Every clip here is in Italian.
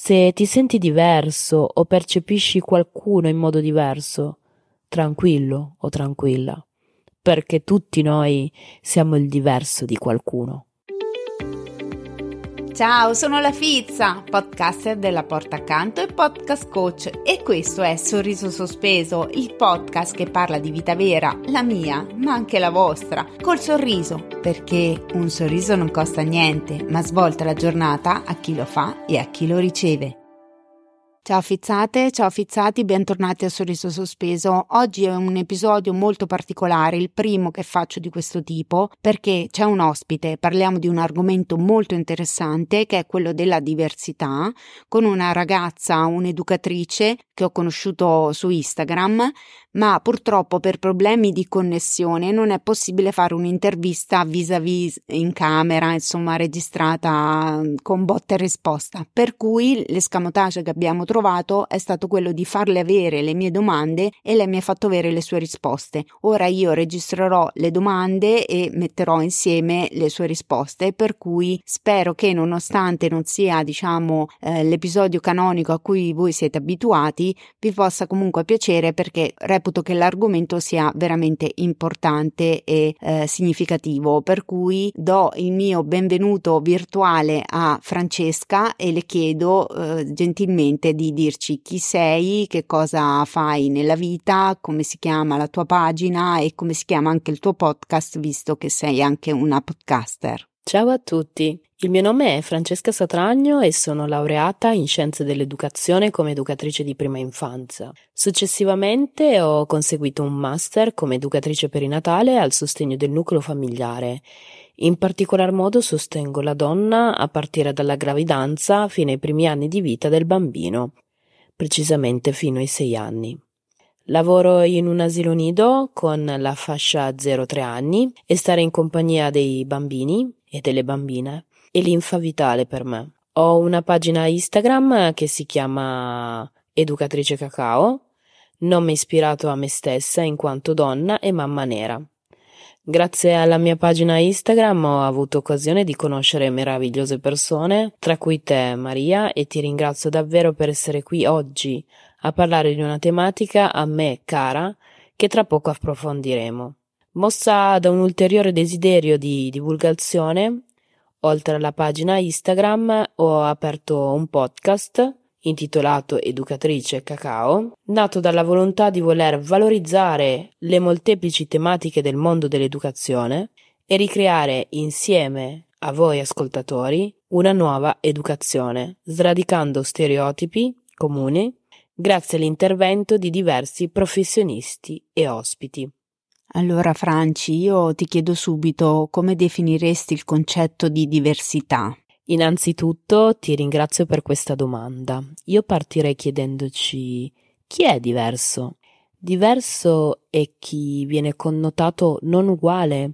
Se ti senti diverso o percepisci qualcuno in modo diverso, tranquillo o tranquilla, perché tutti noi siamo il diverso di qualcuno. Ciao, sono la Fizza, podcaster della Porta Accanto e podcast coach e questo è Sorriso Sospeso, il podcast che parla di vita vera, la mia, ma anche la vostra, col sorriso, perché un sorriso non costa niente, ma svolta la giornata a chi lo fa e a chi lo riceve. Ciao fizzate, ciao fizzati, bentornati a Sorriso Sospeso. Oggi è un episodio molto particolare, il primo che faccio di questo tipo, perché c'è un ospite, parliamo di un argomento molto interessante che è quello della diversità, con una ragazza, un'educatrice che ho conosciuto su Instagram, ma purtroppo per problemi di connessione non è possibile fare un'intervista vis-à-vis in camera, insomma registrata con botta e risposta. Per cui l'escamotage che abbiamo trovato è stato quello di farle avere le mie domande e lei mi ha fatto avere le sue risposte. Ora io registrerò le domande e metterò insieme le sue risposte, per cui spero che nonostante non sia, diciamo, eh, l'episodio canonico a cui voi siete abituati, vi possa comunque piacere perché che l'argomento sia veramente importante e eh, significativo, per cui do il mio benvenuto virtuale a Francesca e le chiedo eh, gentilmente di dirci chi sei, che cosa fai nella vita, come si chiama la tua pagina e come si chiama anche il tuo podcast, visto che sei anche una podcaster. Ciao a tutti, il mio nome è Francesca Satragno e sono laureata in scienze dell'educazione come educatrice di prima infanzia. Successivamente ho conseguito un master come educatrice perinatale al sostegno del nucleo familiare. In particolar modo sostengo la donna a partire dalla gravidanza fino ai primi anni di vita del bambino, precisamente fino ai sei anni. Lavoro in un asilo nido con la fascia 0-3 anni e stare in compagnia dei bambini e delle bambine e linfa vitale per me. Ho una pagina Instagram che si chiama Educatrice Cacao, nome ispirato a me stessa in quanto donna e mamma nera. Grazie alla mia pagina Instagram ho avuto occasione di conoscere meravigliose persone, tra cui te, Maria, e ti ringrazio davvero per essere qui oggi a parlare di una tematica a me cara che tra poco approfondiremo. Mossa da un ulteriore desiderio di divulgazione, Oltre alla pagina Instagram ho aperto un podcast intitolato Educatrice Cacao, nato dalla volontà di voler valorizzare le molteplici tematiche del mondo dell'educazione e ricreare insieme a voi ascoltatori una nuova educazione, sradicando stereotipi comuni grazie all'intervento di diversi professionisti e ospiti. Allora, Franci, io ti chiedo subito come definiresti il concetto di diversità? Innanzitutto ti ringrazio per questa domanda. Io partirei chiedendoci chi è diverso? Diverso è chi viene connotato non uguale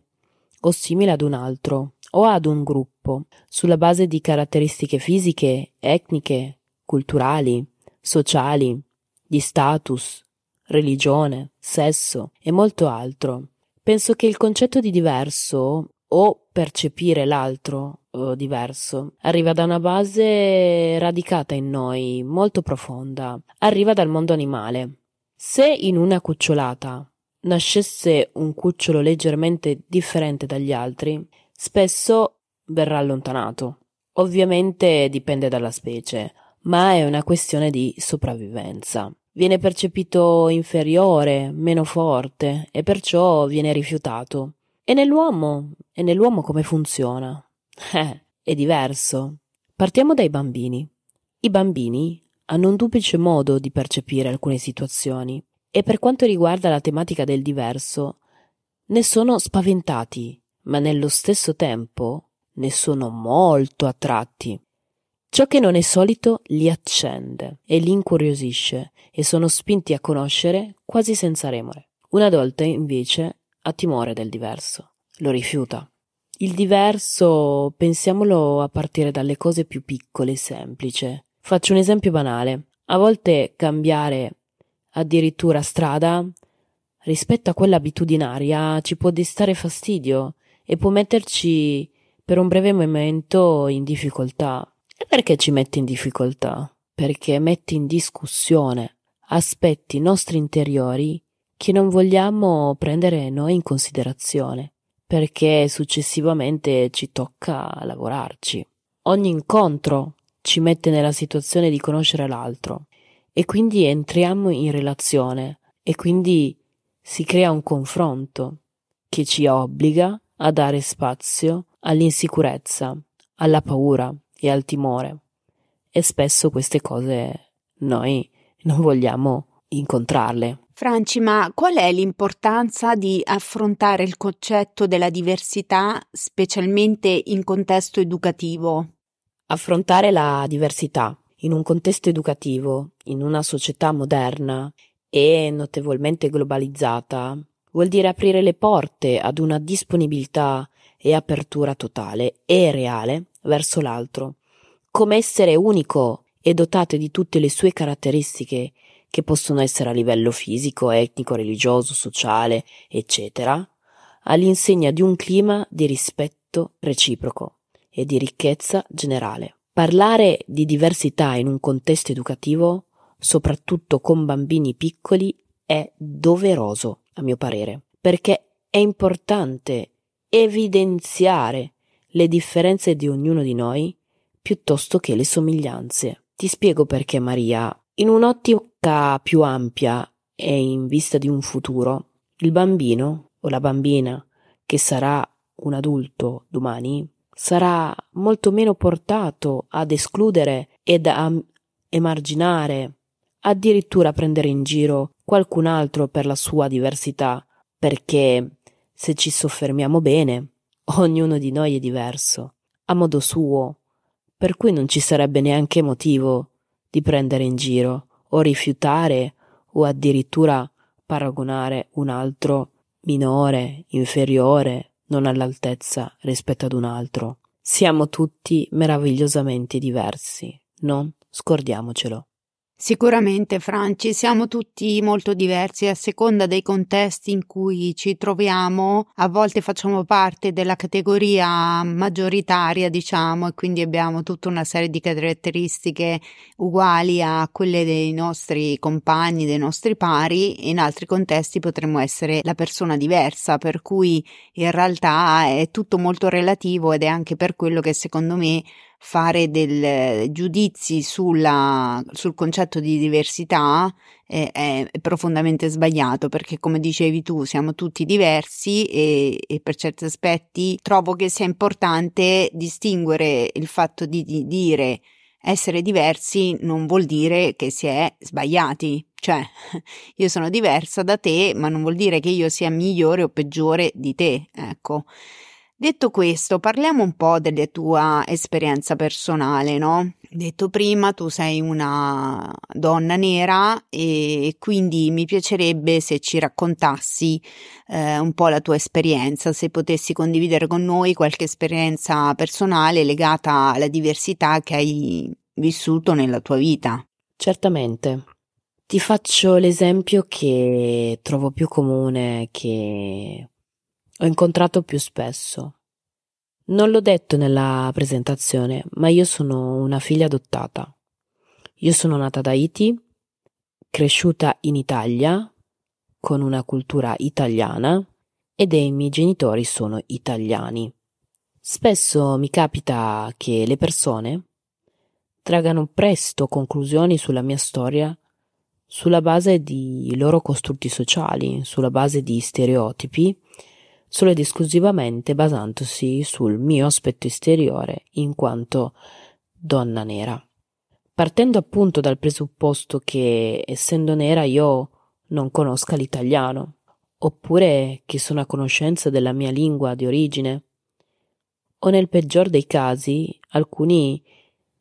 o simile ad un altro o ad un gruppo, sulla base di caratteristiche fisiche, etniche, culturali, sociali, di status, religione, sesso e molto altro. Penso che il concetto di diverso o percepire l'altro o diverso arriva da una base radicata in noi, molto profonda, arriva dal mondo animale. Se in una cucciolata nascesse un cucciolo leggermente differente dagli altri, spesso verrà allontanato. Ovviamente dipende dalla specie, ma è una questione di sopravvivenza viene percepito inferiore, meno forte e perciò viene rifiutato. E nell'uomo? E nell'uomo come funziona? Eh, è diverso. Partiamo dai bambini. I bambini hanno un duplice modo di percepire alcune situazioni e per quanto riguarda la tematica del diverso, ne sono spaventati, ma nello stesso tempo ne sono molto attratti. Ciò che non è solito li accende e li incuriosisce e sono spinti a conoscere quasi senza remore. Un adulto invece ha timore del diverso, lo rifiuta. Il diverso pensiamolo a partire dalle cose più piccole e semplici. Faccio un esempio banale. A volte cambiare addirittura strada rispetto a quella abitudinaria ci può destare fastidio e può metterci per un breve momento in difficoltà. E perché ci mette in difficoltà? perché mette in discussione aspetti nostri interiori che non vogliamo prendere noi in considerazione, perché successivamente ci tocca lavorarci. Ogni incontro ci mette nella situazione di conoscere l'altro e quindi entriamo in relazione e quindi si crea un confronto che ci obbliga a dare spazio all'insicurezza, alla paura e al timore. E spesso queste cose noi non vogliamo incontrarle. Franci, ma qual è l'importanza di affrontare il concetto della diversità, specialmente in contesto educativo? Affrontare la diversità in un contesto educativo, in una società moderna e notevolmente globalizzata, vuol dire aprire le porte ad una disponibilità e apertura totale e reale verso l'altro, come essere unico e dotato di tutte le sue caratteristiche che possono essere a livello fisico, etnico, religioso, sociale, eccetera, all'insegna di un clima di rispetto reciproco e di ricchezza generale. Parlare di diversità in un contesto educativo, soprattutto con bambini piccoli, è doveroso, a mio parere, perché è importante evidenziare le differenze di ognuno di noi piuttosto che le somiglianze. Ti spiego perché Maria, in un'ottica più ampia e in vista di un futuro, il bambino o la bambina che sarà un adulto domani sarà molto meno portato ad escludere ed a emarginare, addirittura prendere in giro qualcun altro per la sua diversità, perché se ci soffermiamo bene, ognuno di noi è diverso, a modo suo, per cui non ci sarebbe neanche motivo di prendere in giro o rifiutare o addirittura paragonare un altro minore, inferiore, non all'altezza rispetto ad un altro. Siamo tutti meravigliosamente diversi, non scordiamocelo. Sicuramente, Franci, siamo tutti molto diversi a seconda dei contesti in cui ci troviamo. A volte facciamo parte della categoria maggioritaria, diciamo, e quindi abbiamo tutta una serie di caratteristiche uguali a quelle dei nostri compagni, dei nostri pari. In altri contesti potremmo essere la persona diversa, per cui in realtà è tutto molto relativo ed è anche per quello che secondo me fare dei giudizi sulla, sul concetto di diversità è, è, profondamente sbagliato perché come dicevi tu siamo tutti diversi e, e, per certi aspetti trovo che sia importante distinguere il fatto di, di dire essere diversi non vuol dire che si è sbagliati. Cioè io sono diversa da te ma non vuol dire che io sia migliore o peggiore di te ecco Detto questo, parliamo un po' della tua esperienza personale, no? Detto prima, tu sei una donna nera e quindi mi piacerebbe se ci raccontassi eh, un po' la tua esperienza, se potessi condividere con noi qualche esperienza personale legata alla diversità che hai vissuto nella tua vita. Certamente. Ti faccio l'esempio che trovo più comune, che ho incontrato più spesso. Non l'ho detto nella presentazione, ma io sono una figlia adottata. Io sono nata da Haiti, cresciuta in Italia, con una cultura italiana, ed i miei genitori sono italiani. Spesso mi capita che le persone tragano presto conclusioni sulla mia storia sulla base di loro costrutti sociali, sulla base di stereotipi solo ed esclusivamente basandosi sul mio aspetto esteriore in quanto donna nera. Partendo appunto dal presupposto che, essendo nera, io non conosca l'italiano, oppure che sono a conoscenza della mia lingua di origine, o nel peggior dei casi alcuni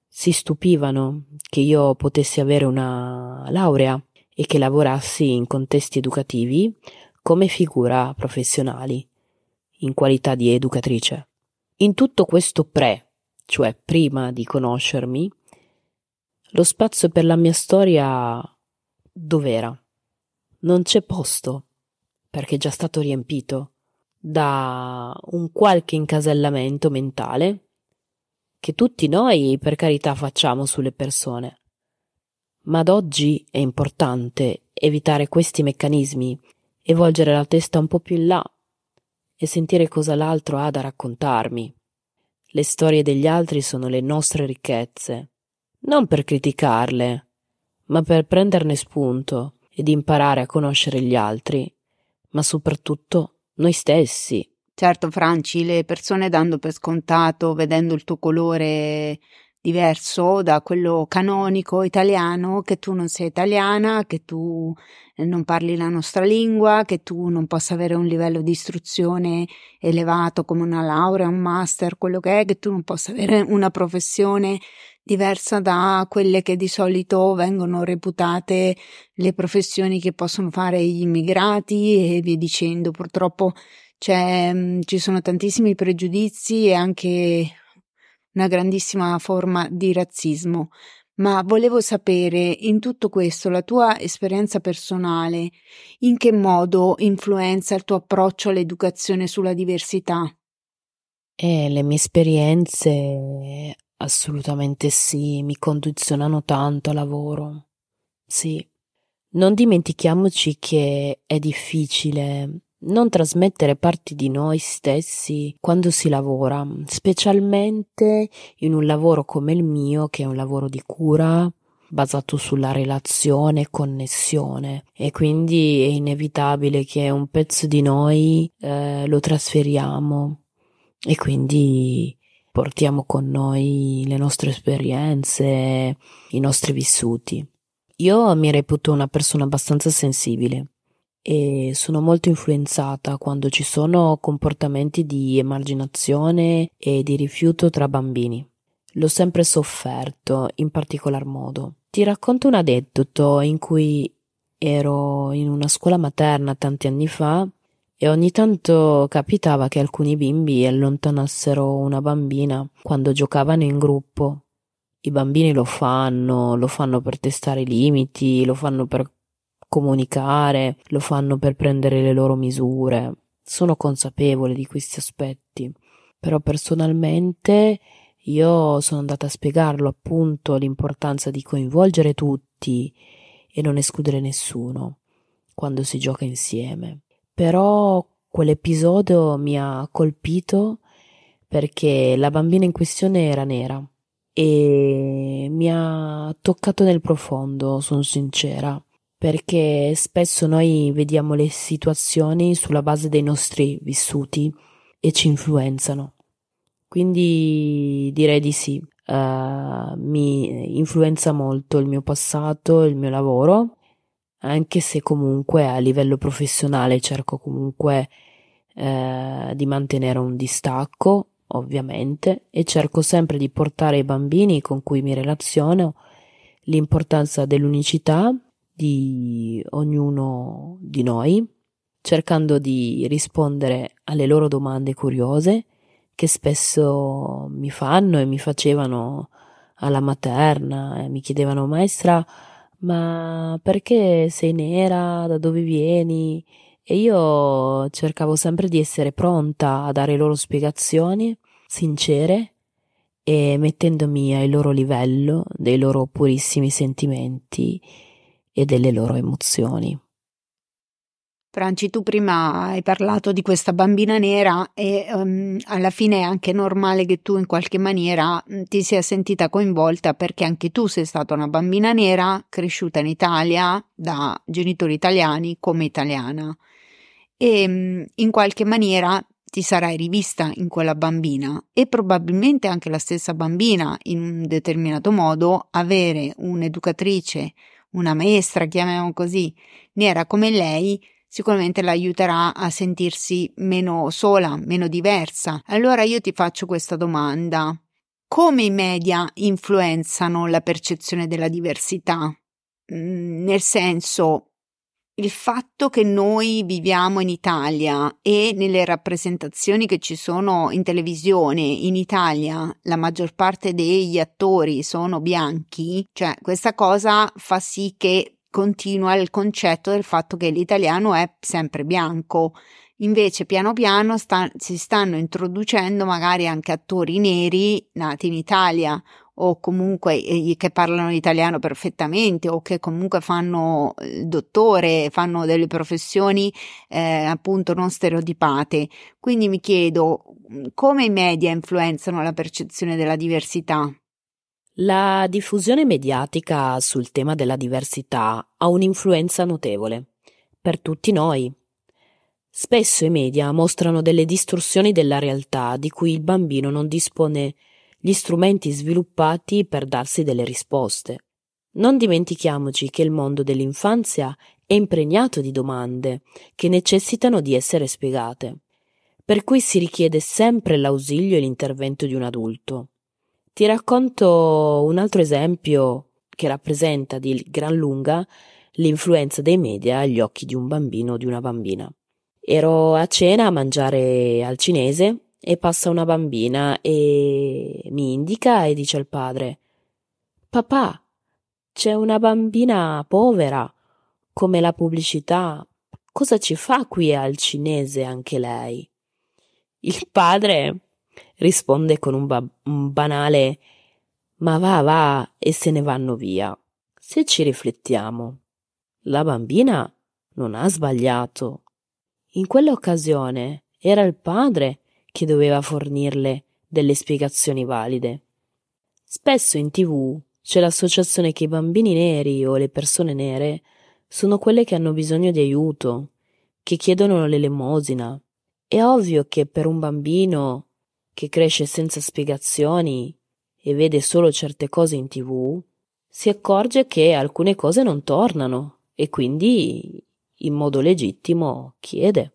si stupivano che io potessi avere una laurea e che lavorassi in contesti educativi come figura professionali, in qualità di educatrice. In tutto questo pre, cioè prima di conoscermi, lo spazio per la mia storia dov'era? Non c'è posto, perché è già stato riempito da un qualche incasellamento mentale che tutti noi, per carità, facciamo sulle persone, Ma ad oggi è importante evitare questi meccanismi e volgere la testa un po' più in là e sentire cosa l'altro ha da raccontarmi. Le storie degli altri sono le nostre ricchezze, non per criticarle, ma per prenderne spunto ed imparare a conoscere gli altri, ma soprattutto noi stessi. Certo, Franci, le persone dando per scontato, vedendo il tuo colore diverso da quello canonico italiano, che tu non sei italiana, che tu eh, non parli la nostra lingua, che tu non possa avere un livello di istruzione elevato come una laurea, un master, quello che è, che tu non possa avere una professione diversa da quelle che di solito vengono reputate le professioni che possono fare gli immigrati e via dicendo. Purtroppo mm, ci sono tantissimi pregiudizi e anche una grandissima forma di razzismo, ma volevo sapere in tutto questo la tua esperienza personale, in che modo influenza il tuo approccio all'educazione sulla diversità? Eh, le mie esperienze assolutamente sì, mi condizionano tanto a lavoro. Sì. Non dimentichiamoci che è difficile non trasmettere parti di noi stessi quando si lavora, specialmente in un lavoro come il mio, che è un lavoro di cura, basato sulla relazione e connessione. E quindi è inevitabile che un pezzo di noi eh, lo trasferiamo. E quindi portiamo con noi le nostre esperienze, i nostri vissuti. Io mi reputo una persona abbastanza sensibile e sono molto influenzata quando ci sono comportamenti di emarginazione e di rifiuto tra bambini. L'ho sempre sofferto in particolar modo. Ti racconto un aneddoto in cui ero in una scuola materna tanti anni fa e ogni tanto capitava che alcuni bimbi allontanassero una bambina quando giocavano in gruppo. I bambini lo fanno, lo fanno per testare i limiti, lo fanno per comunicare, lo fanno per prendere le loro misure. Sono consapevole di questi aspetti, però personalmente io sono andata a spiegarlo appunto l'importanza di coinvolgere tutti e non escludere nessuno quando si gioca insieme. Però quell'episodio mi ha colpito perché la bambina in questione era nera e mi ha toccato nel profondo, sono sincera perché spesso noi vediamo le situazioni sulla base dei nostri vissuti e ci influenzano. Quindi direi di sì, uh, mi influenza molto il mio passato, il mio lavoro, anche se comunque a livello professionale cerco comunque uh, di mantenere un distacco, ovviamente, e cerco sempre di portare ai bambini con cui mi relaziono l'importanza dell'unicità di ognuno di noi, cercando di rispondere alle loro domande curiose che spesso mi fanno e mi facevano alla materna e mi chiedevano maestra ma perché sei nera? Da dove vieni? E io cercavo sempre di essere pronta a dare loro spiegazioni sincere e mettendomi al loro livello dei loro purissimi sentimenti e delle loro emozioni. Franci, tu prima hai parlato di questa bambina nera e um, alla fine è anche normale che tu in qualche maniera ti sia sentita coinvolta perché anche tu sei stata una bambina nera cresciuta in Italia da genitori italiani come italiana e um, in qualche maniera ti sarai rivista in quella bambina e probabilmente anche la stessa bambina in un determinato modo avere un'educatrice una maestra, chiamiamo così, nera come lei, sicuramente l'aiuterà a sentirsi meno sola, meno diversa. Allora io ti faccio questa domanda. Come i media influenzano la percezione della diversità? Mm, nel senso, il fatto che noi viviamo in Italia e nelle rappresentazioni che ci sono in televisione in Italia la maggior parte degli attori sono bianchi, cioè questa cosa fa sì che continua il concetto del fatto che l'italiano è sempre bianco. Invece piano piano sta, si stanno introducendo magari anche attori neri nati in Italia o comunque eh, che parlano italiano perfettamente o che comunque fanno il eh, dottore, fanno delle professioni eh, appunto non stereotipate. Quindi mi chiedo come i media influenzano la percezione della diversità. La diffusione mediatica sul tema della diversità ha un'influenza notevole per tutti noi. Spesso i media mostrano delle distorsioni della realtà di cui il bambino non dispone gli strumenti sviluppati per darsi delle risposte. Non dimentichiamoci che il mondo dell'infanzia è impregnato di domande che necessitano di essere spiegate, per cui si richiede sempre l'ausilio e l'intervento di un adulto. Ti racconto un altro esempio che rappresenta di gran lunga l'influenza dei media agli occhi di un bambino o di una bambina. Ero a cena a mangiare al cinese e passa una bambina e mi indica e dice al padre Papà, c'è una bambina povera, come la pubblicità. Cosa ci fa qui al cinese anche lei? Il padre risponde con un, ba- un banale ma va, va e se ne vanno via. Se ci riflettiamo, la bambina non ha sbagliato. In quell'occasione era il padre che doveva fornirle delle spiegazioni valide. Spesso in tv c'è l'associazione che i bambini neri o le persone nere sono quelle che hanno bisogno di aiuto, che chiedono l'elemosina. È ovvio che per un bambino che cresce senza spiegazioni e vede solo certe cose in tv, si accorge che alcune cose non tornano e quindi in modo legittimo chiede.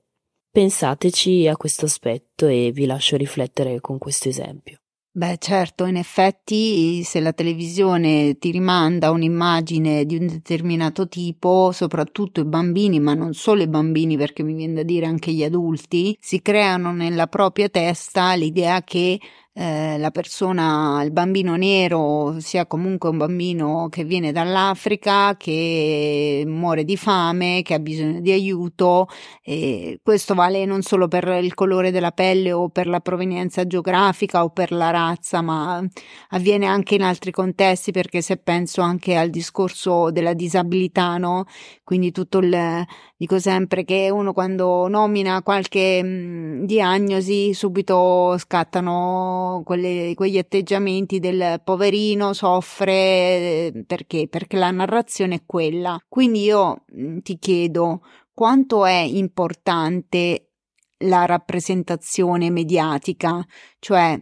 Pensateci a questo aspetto e vi lascio riflettere con questo esempio. Beh, certo, in effetti se la televisione ti rimanda un'immagine di un determinato tipo, soprattutto i bambini, ma non solo i bambini, perché mi viene da dire anche gli adulti, si creano nella propria testa l'idea che eh, la persona, il bambino nero sia comunque un bambino che viene dall'Africa, che muore di fame, che ha bisogno di aiuto. E questo vale non solo per il colore della pelle o per la provenienza geografica o per la razza, ma avviene anche in altri contesti perché se penso anche al discorso della disabilità, no? Quindi tutto il, dico sempre che uno quando nomina qualche mh, diagnosi subito scattano quelle, quegli atteggiamenti del poverino soffre eh, perché? Perché la narrazione è quella. Quindi io mm, ti chiedo quanto è importante la rappresentazione mediatica, cioè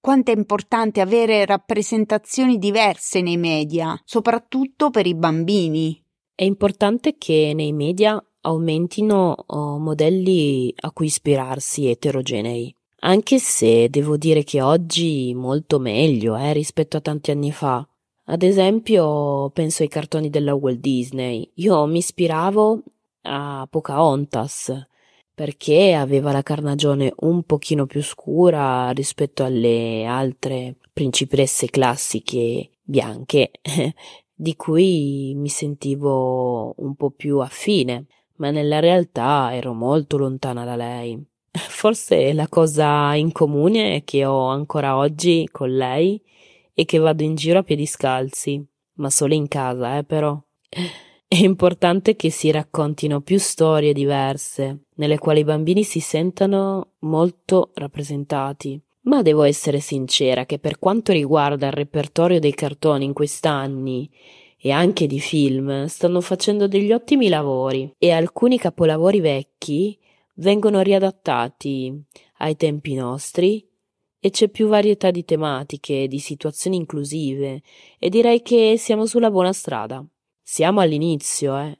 quanto è importante avere rappresentazioni diverse nei media, soprattutto per i bambini. È importante che nei media aumentino oh, modelli a cui ispirarsi eterogenei anche se devo dire che oggi molto meglio eh, rispetto a tanti anni fa. Ad esempio, penso ai cartoni della Walt Disney. Io mi ispiravo a Pocahontas perché aveva la carnagione un pochino più scura rispetto alle altre principesse classiche bianche di cui mi sentivo un po' più affine, ma nella realtà ero molto lontana da lei. Forse la cosa in comune che ho ancora oggi con lei è che vado in giro a piedi scalzi, ma solo in casa, eh, però. È importante che si raccontino più storie diverse, nelle quali i bambini si sentano molto rappresentati. Ma devo essere sincera che per quanto riguarda il repertorio dei cartoni in quest'anni e anche di film, stanno facendo degli ottimi lavori e alcuni capolavori vecchi vengono riadattati ai tempi nostri e c'è più varietà di tematiche, di situazioni inclusive e direi che siamo sulla buona strada. Siamo all'inizio, eh,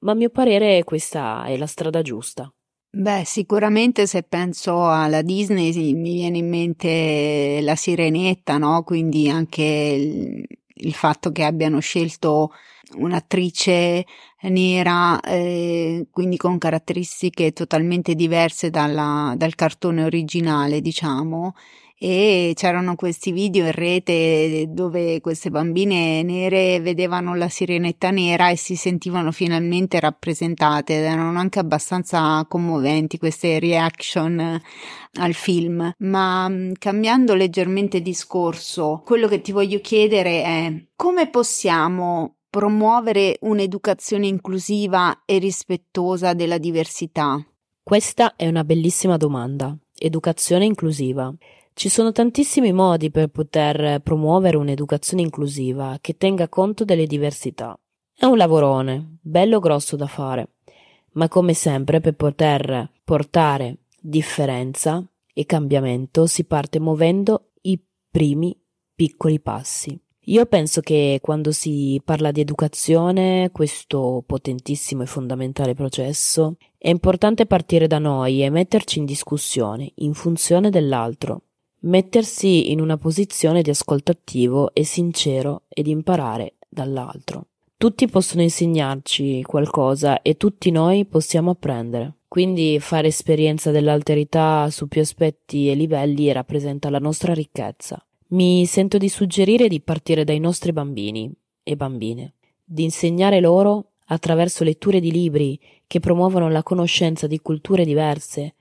ma a mio parere questa è la strada giusta. Beh, sicuramente se penso alla Disney mi viene in mente la Sirenetta, no? Quindi anche il, fatto che abbiano scelto un'attrice nera, eh, quindi con caratteristiche totalmente diverse dalla, dal cartone originale, diciamo, e c'erano questi video in rete dove queste bambine nere vedevano la sirenetta nera e si sentivano finalmente rappresentate ed erano anche abbastanza commoventi queste reaction al film. Ma mm, cambiando leggermente discorso, quello che ti voglio chiedere è come possiamo promuovere un'educazione inclusiva e rispettosa della diversità? Questa è una bellissima domanda. Educazione inclusiva. Ci sono tantissimi modi per poter promuovere un'educazione inclusiva che tenga conto delle diversità. È un lavorone, bello grosso da fare, ma come sempre per poter portare differenza e cambiamento si parte muovendo i primi piccoli passi. Io penso che quando si parla di educazione, questo potentissimo e fondamentale processo, è importante partire da noi e metterci in discussione, in funzione dell'altro. Mettersi in una posizione di ascolto attivo e sincero ed imparare dall'altro. Tutti possono insegnarci qualcosa e tutti noi possiamo apprendere. Quindi fare esperienza dell'alterità su più aspetti e livelli rappresenta la nostra ricchezza. Mi sento di suggerire di partire dai nostri bambini e bambine, di insegnare loro attraverso letture di libri che promuovono la conoscenza di culture diverse,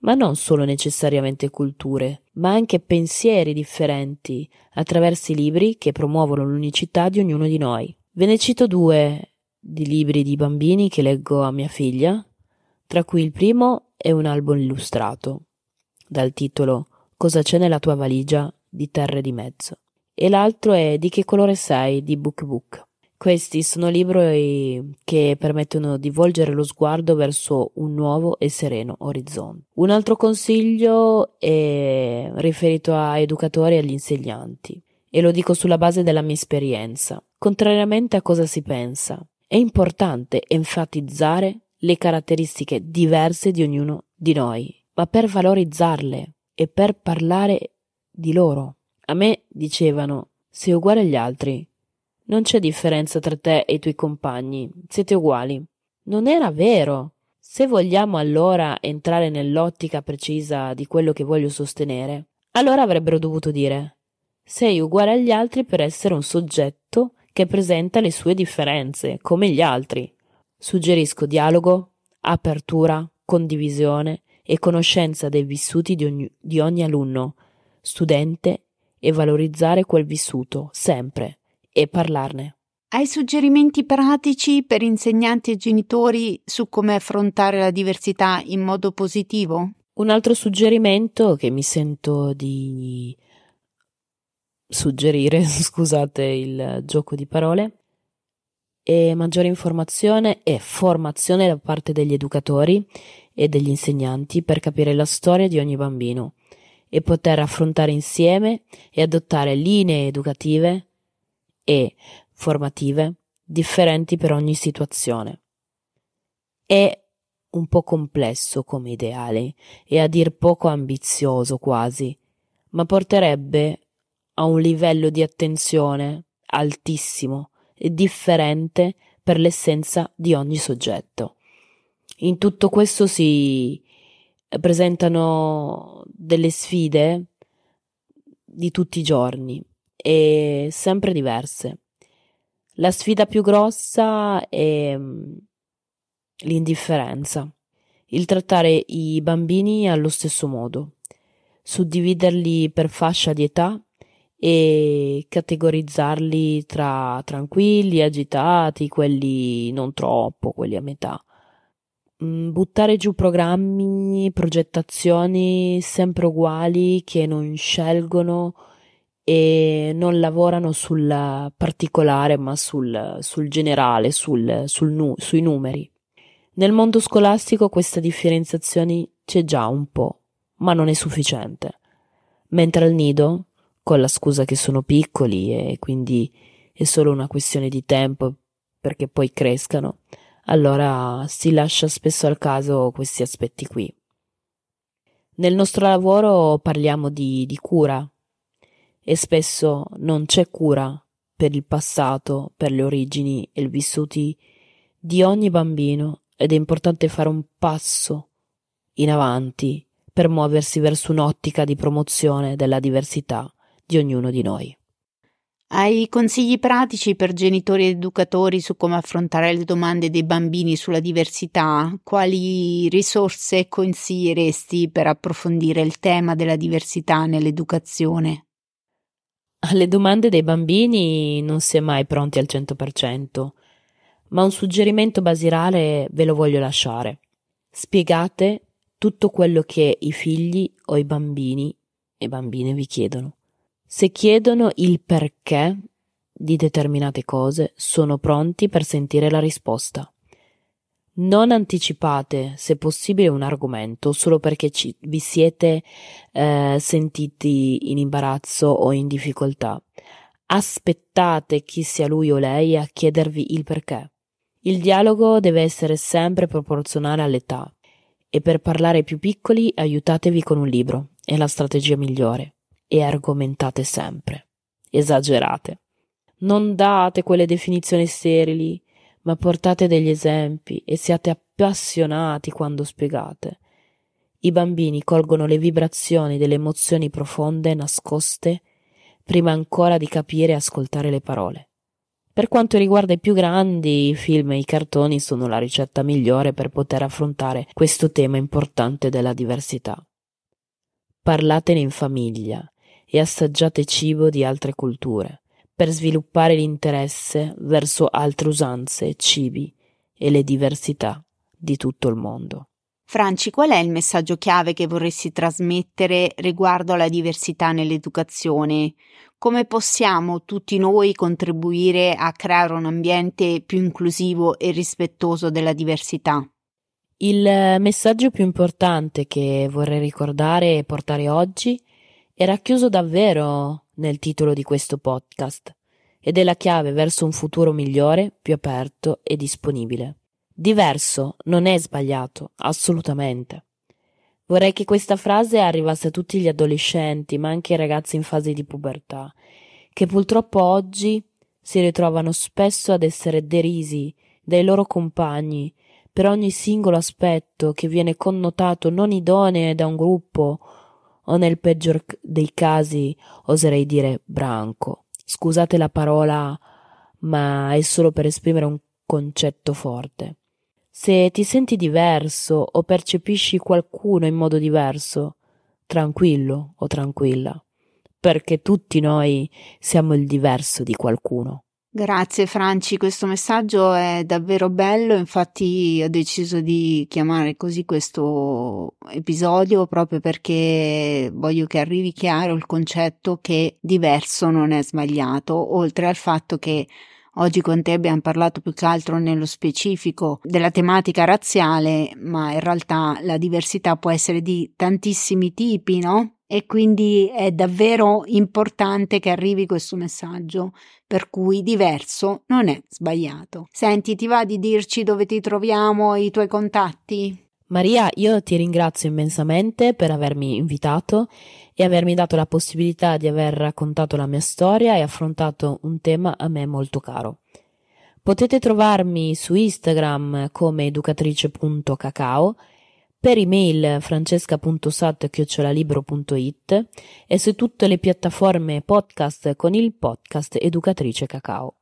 ma non solo necessariamente culture, ma anche pensieri differenti, attraverso i libri che promuovono l'unicità di ognuno di noi. Ve ne cito due di libri di bambini che leggo a mia figlia, tra cui il primo è un album illustrato, dal titolo Cosa c'è nella tua valigia di Terre di Mezzo e l'altro è Di che colore sei di Book Book. Questi sono libri che permettono di volgere lo sguardo verso un nuovo e sereno orizzonte. Un altro consiglio è riferito a educatori e agli insegnanti e lo dico sulla base della mia esperienza. Contrariamente a cosa si pensa, è importante enfatizzare le caratteristiche diverse di ognuno di noi, ma per valorizzarle e per parlare di loro. A me dicevano sei uguale agli altri. Non c'è differenza tra te e i tuoi compagni, siete uguali. Non era vero. Se vogliamo allora entrare nell'ottica precisa di quello che voglio sostenere, allora avrebbero dovuto dire sei uguale agli altri per essere un soggetto che presenta le sue differenze, come gli altri. Suggerisco dialogo, apertura, condivisione e conoscenza dei vissuti di ogni, di ogni alunno, studente e valorizzare quel vissuto, sempre, e parlarne. Hai suggerimenti pratici per insegnanti e genitori su come affrontare la diversità in modo positivo? Un altro suggerimento che mi sento di suggerire, scusate il gioco di parole, è maggiore informazione e formazione da parte degli educatori e degli insegnanti per capire la storia di ogni bambino e poter affrontare insieme e adottare linee educative e formative differenti per ogni situazione. È un po' complesso come ideale e a dir poco ambizioso quasi, ma porterebbe a un livello di attenzione altissimo e differente per l'essenza di ogni soggetto. In tutto questo si presentano delle sfide di tutti i giorni e sempre diverse. La sfida più grossa è mm, l'indifferenza, il trattare i bambini allo stesso modo, suddividerli per fascia di età e categorizzarli tra tranquilli, agitati, quelli non troppo, quelli a metà. Mm, buttare giù programmi, progettazioni sempre uguali che non scelgono e non lavorano sul particolare ma sul, sul generale, sul, sul nu- sui numeri. Nel mondo scolastico questa differenziazione c'è già un po', ma non è sufficiente. Mentre al nido, con la scusa che sono piccoli e quindi è solo una questione di tempo perché poi crescano, allora si lascia spesso al caso questi aspetti qui. Nel nostro lavoro parliamo di, di cura e spesso non c'è cura per il passato, per le origini e i vissuti di ogni bambino ed è importante fare un passo in avanti per muoversi verso un'ottica di promozione della diversità di ognuno di noi. Hai consigli pratici per genitori ed educatori su come affrontare le domande dei bambini sulla diversità? Quali risorse consiglieresti per approfondire il tema della diversità nell'educazione? Alle domande dei bambini non si è mai pronti al 100%, ma un suggerimento basilare ve lo voglio lasciare. Spiegate tutto quello che i figli o i bambini e bambine vi chiedono. Se chiedono il perché di determinate cose, sono pronti per sentire la risposta. Non anticipate, se possibile, un argomento solo perché ci, vi siete eh, sentiti in imbarazzo o in difficoltà. Aspettate chi sia lui o lei a chiedervi il perché. Il dialogo deve essere sempre proporzionale all'età e per parlare ai più piccoli aiutatevi con un libro, è la strategia migliore e argomentate sempre. Esagerate. Non date quelle definizioni sterili, ma portate degli esempi e siate appassionati quando spiegate. I bambini colgono le vibrazioni delle emozioni profonde nascoste prima ancora di capire e ascoltare le parole. Per quanto riguarda i più grandi, i film e i cartoni sono la ricetta migliore per poter affrontare questo tema importante della diversità. Parlatene in famiglia e assaggiate cibo di altre culture, per sviluppare l'interesse verso altre usanze, cibi e le diversità di tutto il mondo. Franci, qual è il messaggio chiave che vorresti trasmettere riguardo alla diversità nell'educazione? Come possiamo tutti noi contribuire a creare un ambiente più inclusivo e rispettoso della diversità? Il messaggio più importante che vorrei ricordare e portare oggi è racchiuso davvero nel titolo di questo podcast ed è la chiave verso un futuro migliore, più aperto e disponibile. Diverso non è sbagliato, assolutamente. Vorrei che questa frase arrivasse a tutti gli adolescenti, ma anche ai ragazzi in fase di pubertà, che purtroppo oggi si ritrovano spesso ad essere derisi dai loro compagni per ogni singolo aspetto che viene connotato non idoneo da un gruppo o nel peggior dei casi oserei dire branco. Scusate la parola, ma è solo per esprimere un concetto forte. Se ti senti diverso o percepisci qualcuno in modo diverso, tranquillo o tranquilla, perché tutti noi siamo il diverso di qualcuno. Grazie Franci, questo messaggio è davvero bello, infatti ho deciso di chiamare così questo episodio proprio perché voglio che arrivi chiaro il concetto che diverso non è sbagliato, oltre al fatto che Oggi con te abbiamo parlato più che altro nello specifico della tematica razziale, ma in realtà la diversità può essere di tantissimi tipi, no? E quindi è davvero importante che arrivi questo messaggio, per cui diverso non è sbagliato. Senti, ti va di dirci dove ti troviamo e i tuoi contatti? Maria, io ti ringrazio immensamente per avermi invitato e avermi dato la possibilità di aver raccontato la mia storia e affrontato un tema a me molto caro. Potete trovarmi su Instagram come educatrice.cacao per email francesca.sat.it e su tutte le piattaforme podcast con il podcast Educatrice Cacao.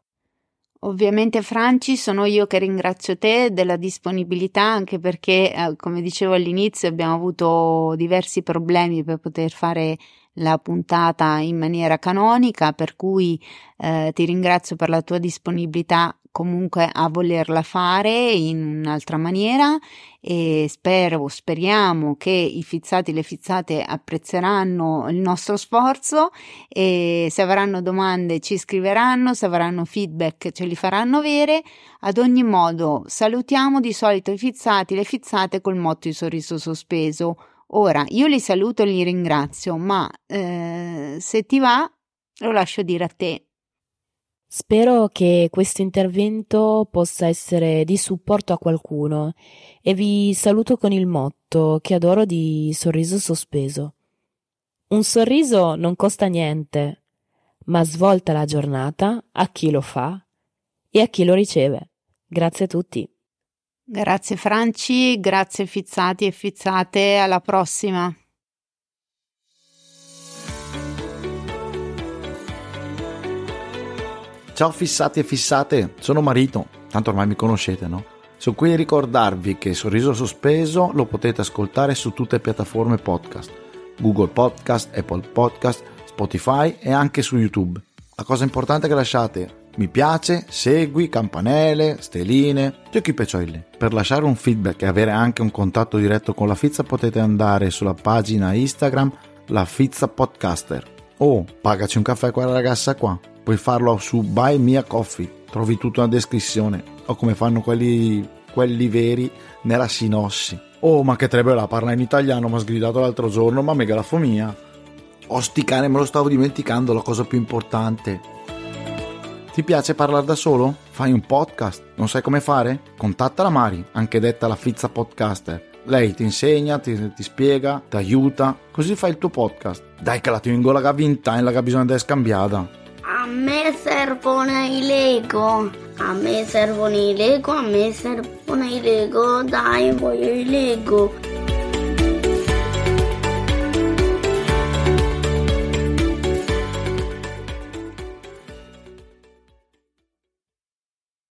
Ovviamente Franci, sono io che ringrazio te della disponibilità anche perché, eh, come dicevo all'inizio, abbiamo avuto diversi problemi per poter fare la puntata in maniera canonica, per cui eh, ti ringrazio per la tua disponibilità comunque a volerla fare in un'altra maniera e spero, speriamo che i fizzati e le fizzate apprezzeranno il nostro sforzo e se avranno domande ci scriveranno, se avranno feedback ce li faranno avere. Ad ogni modo, salutiamo di solito i fizzati e le fizzate col motto di sorriso sospeso. Ora, io li saluto e li ringrazio, ma eh, se ti va, lo lascio dire a te. Spero che questo intervento possa essere di supporto a qualcuno e vi saluto con il motto che adoro di sorriso sospeso. Un sorriso non costa niente, ma svolta la giornata a chi lo fa e a chi lo riceve. Grazie a tutti. Grazie Franci, grazie Fizzati e Fizzate, alla prossima. Ciao fissati e fissate, sono Marito, tanto ormai mi conoscete, no? Sono qui a ricordarvi che Sorriso Sospeso lo potete ascoltare su tutte le piattaforme podcast, Google Podcast, Apple Podcast, Spotify e anche su YouTube. La cosa importante è che lasciate mi piace, segui, campanelle, steline, giochi peccioli. Per lasciare un feedback e avere anche un contatto diretto con la Fizza potete andare sulla pagina Instagram La Fizza Podcaster o pagaci un caffè a quella ragazza qua. Puoi farlo su Buy Mia Coffee, trovi tutto nella descrizione o come fanno quelli, quelli veri nella sinossi. Oh, ma che trebbe la parla in italiano, mi ha sgridato l'altro giorno, ma mega la fomia. Oh, sti cane, me lo stavo dimenticando, la cosa più importante. Ti piace parlare da solo? Fai un podcast? Non sai come fare? Contatta la Mari, anche detta la Fizza Podcaster. Lei ti insegna, ti, ti spiega, ti aiuta, così fai il tuo podcast. Dai che la tengo la vinta e la che bisogna essere scambiata. A me servono i Lego. A me servono i Lego, a me servono i Lego. Dai, voglio i Lego.